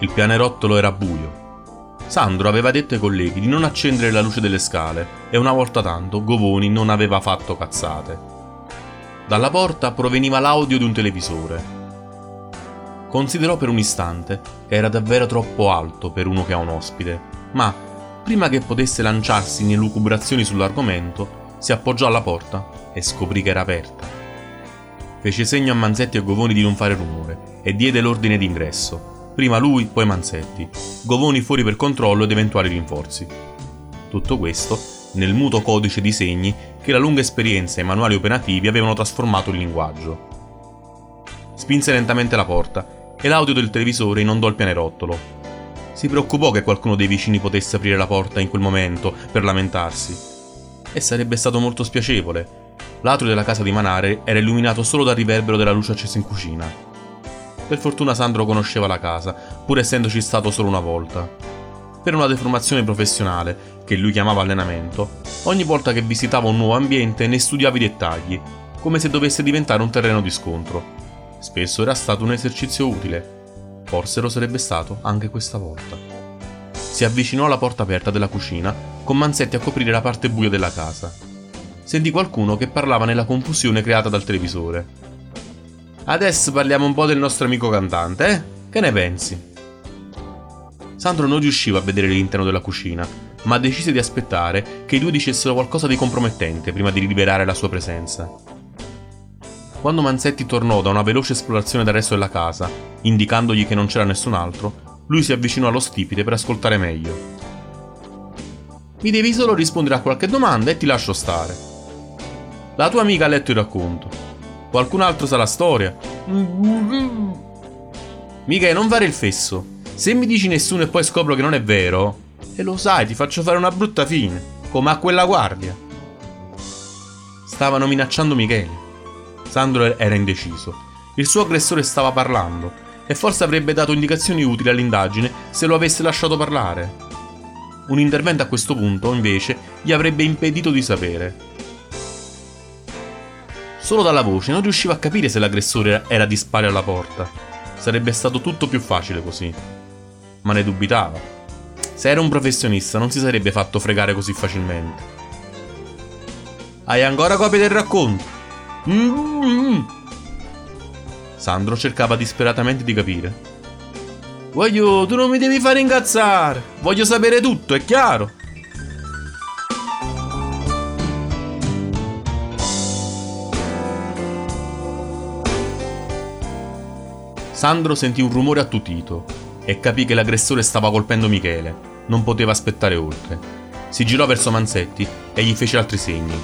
Il pianerottolo era buio. Sandro aveva detto ai colleghi di non accendere la luce delle scale e una volta tanto Govoni non aveva fatto cazzate. Dalla porta proveniva l'audio di un televisore. Considerò per un istante che era davvero troppo alto per uno che ha un ospite, ma prima che potesse lanciarsi in elucubrazioni sull'argomento, si appoggiò alla porta e scoprì che era aperta. Fece segno a Manzetti e Govoni di non fare rumore e diede l'ordine d'ingresso prima lui, poi Manzetti, Govoni fuori per controllo ed eventuali rinforzi. Tutto questo nel muto codice di segni che la lunga esperienza e i manuali operativi avevano trasformato in linguaggio. Spinse lentamente la porta e l'audio del televisore inondò il pianerottolo. Si preoccupò che qualcuno dei vicini potesse aprire la porta in quel momento per lamentarsi. E sarebbe stato molto spiacevole. L'atrio della casa di Manare era illuminato solo dal riverbero della luce accesa in cucina per fortuna Sandro conosceva la casa, pur essendoci stato solo una volta. Per una deformazione professionale, che lui chiamava allenamento, ogni volta che visitava un nuovo ambiente ne studiava i dettagli, come se dovesse diventare un terreno di scontro. Spesso era stato un esercizio utile. Forse lo sarebbe stato anche questa volta. Si avvicinò alla porta aperta della cucina, con Manzetti a coprire la parte buia della casa. Sentì qualcuno che parlava nella confusione creata dal televisore. Adesso parliamo un po' del nostro amico cantante, eh? Che ne pensi? Sandro non riusciva a vedere l'interno della cucina, ma decise di aspettare che i due dicessero qualcosa di compromettente prima di rivelare la sua presenza. Quando Manzetti tornò da una veloce esplorazione del resto della casa, indicandogli che non c'era nessun altro, lui si avvicinò allo stipite per ascoltare meglio. Mi devi solo rispondere a qualche domanda e ti lascio stare. La tua amica ha letto il racconto. Qualcun altro sa la storia. Mica non fare il fesso. Se mi dici nessuno e poi scopro che non è vero, e lo sai, ti faccio fare una brutta fine, come a quella guardia. Stavano minacciando Michele. Sandro era indeciso. Il suo aggressore stava parlando e forse avrebbe dato indicazioni utili all'indagine se lo avesse lasciato parlare. Un intervento a questo punto, invece, gli avrebbe impedito di sapere. Solo dalla voce non riusciva a capire se l'aggressore era di spalle alla porta. Sarebbe stato tutto più facile così. Ma ne dubitava. Se era un professionista non si sarebbe fatto fregare così facilmente. Hai ancora copie del racconto? Mm-hmm. Sandro cercava disperatamente di capire. Voglio, tu non mi devi fare incazzare. Voglio sapere tutto, è chiaro? Sandro sentì un rumore attutito e capì che l'aggressore stava colpendo Michele. Non poteva aspettare oltre. Si girò verso Manzetti e gli fece altri segni.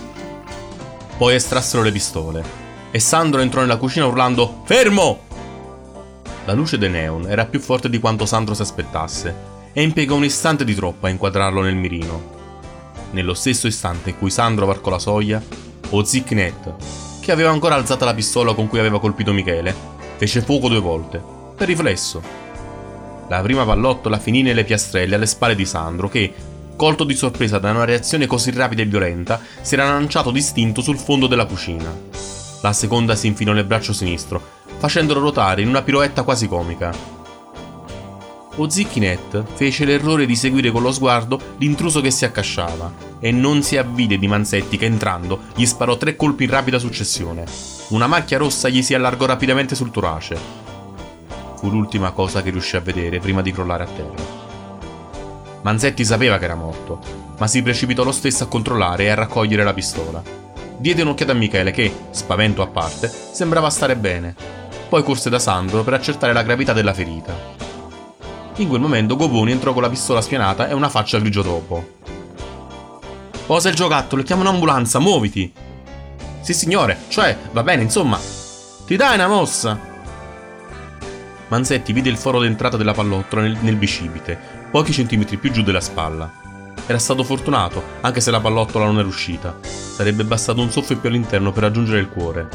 Poi estrassero le pistole e Sandro entrò nella cucina urlando Fermo! La luce del neon era più forte di quanto Sandro si aspettasse e impiegò un istante di troppo a inquadrarlo nel mirino. Nello stesso istante in cui Sandro varcò la soglia, Oziknet, che aveva ancora alzata la pistola con cui aveva colpito Michele, Fece fuoco due volte, per riflesso. La prima pallottola finì nelle piastrelle alle spalle di Sandro che, colto di sorpresa da una reazione così rapida e violenta, si era lanciato distinto sul fondo della cucina. La seconda si infilò nel braccio sinistro, facendolo ruotare in una piroetta quasi comica. Ozicchinet fece l'errore di seguire con lo sguardo l'intruso che si accasciava e non si avvide di Manzetti che entrando gli sparò tre colpi in rapida successione. Una macchia rossa gli si allargò rapidamente sul torace. Fu l'ultima cosa che riuscì a vedere prima di crollare a terra. Manzetti sapeva che era morto, ma si precipitò lo stesso a controllare e a raccogliere la pistola. Diede un'occhiata a Michele che, spavento a parte, sembrava stare bene. Poi corse da Sandro per accertare la gravità della ferita. In quel momento Govoni entrò con la pistola spianata e una faccia grigio topo. Posa il giocattolo chiama un'ambulanza, muoviti! Sì, signore, cioè, va bene, insomma. Ti dai una mossa? Manzetti vide il foro d'entrata della pallottola nel, nel bicipite, pochi centimetri più giù della spalla. Era stato fortunato, anche se la pallottola non era uscita. Sarebbe bastato un soffio più all'interno per raggiungere il cuore.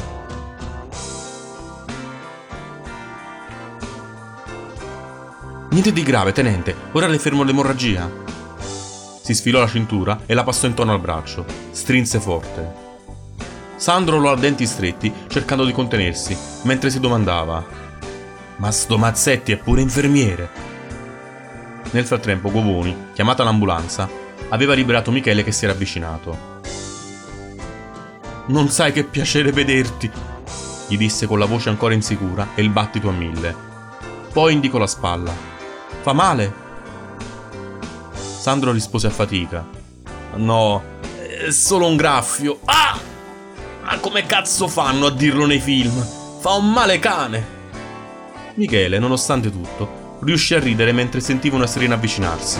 Niente di grave, tenente. Ora le fermo l'emorragia. Si sfilò la cintura e la passò intorno al braccio. Strinse forte. Sandro lo ha denti stretti, cercando di contenersi, mentre si domandava: Ma sto Mazzetti è pure infermiere? Nel frattempo Govoni, chiamata l'ambulanza, aveva liberato Michele che si era avvicinato. Non sai che piacere vederti, gli disse con la voce ancora insicura e il battito a mille. Poi indicò la spalla. Fa male? Sandro rispose a fatica. No, è solo un graffio. Ah! Ma come cazzo fanno a dirlo nei film? Fa un male cane! Michele, nonostante tutto, riuscì a ridere mentre sentiva una sirena avvicinarsi.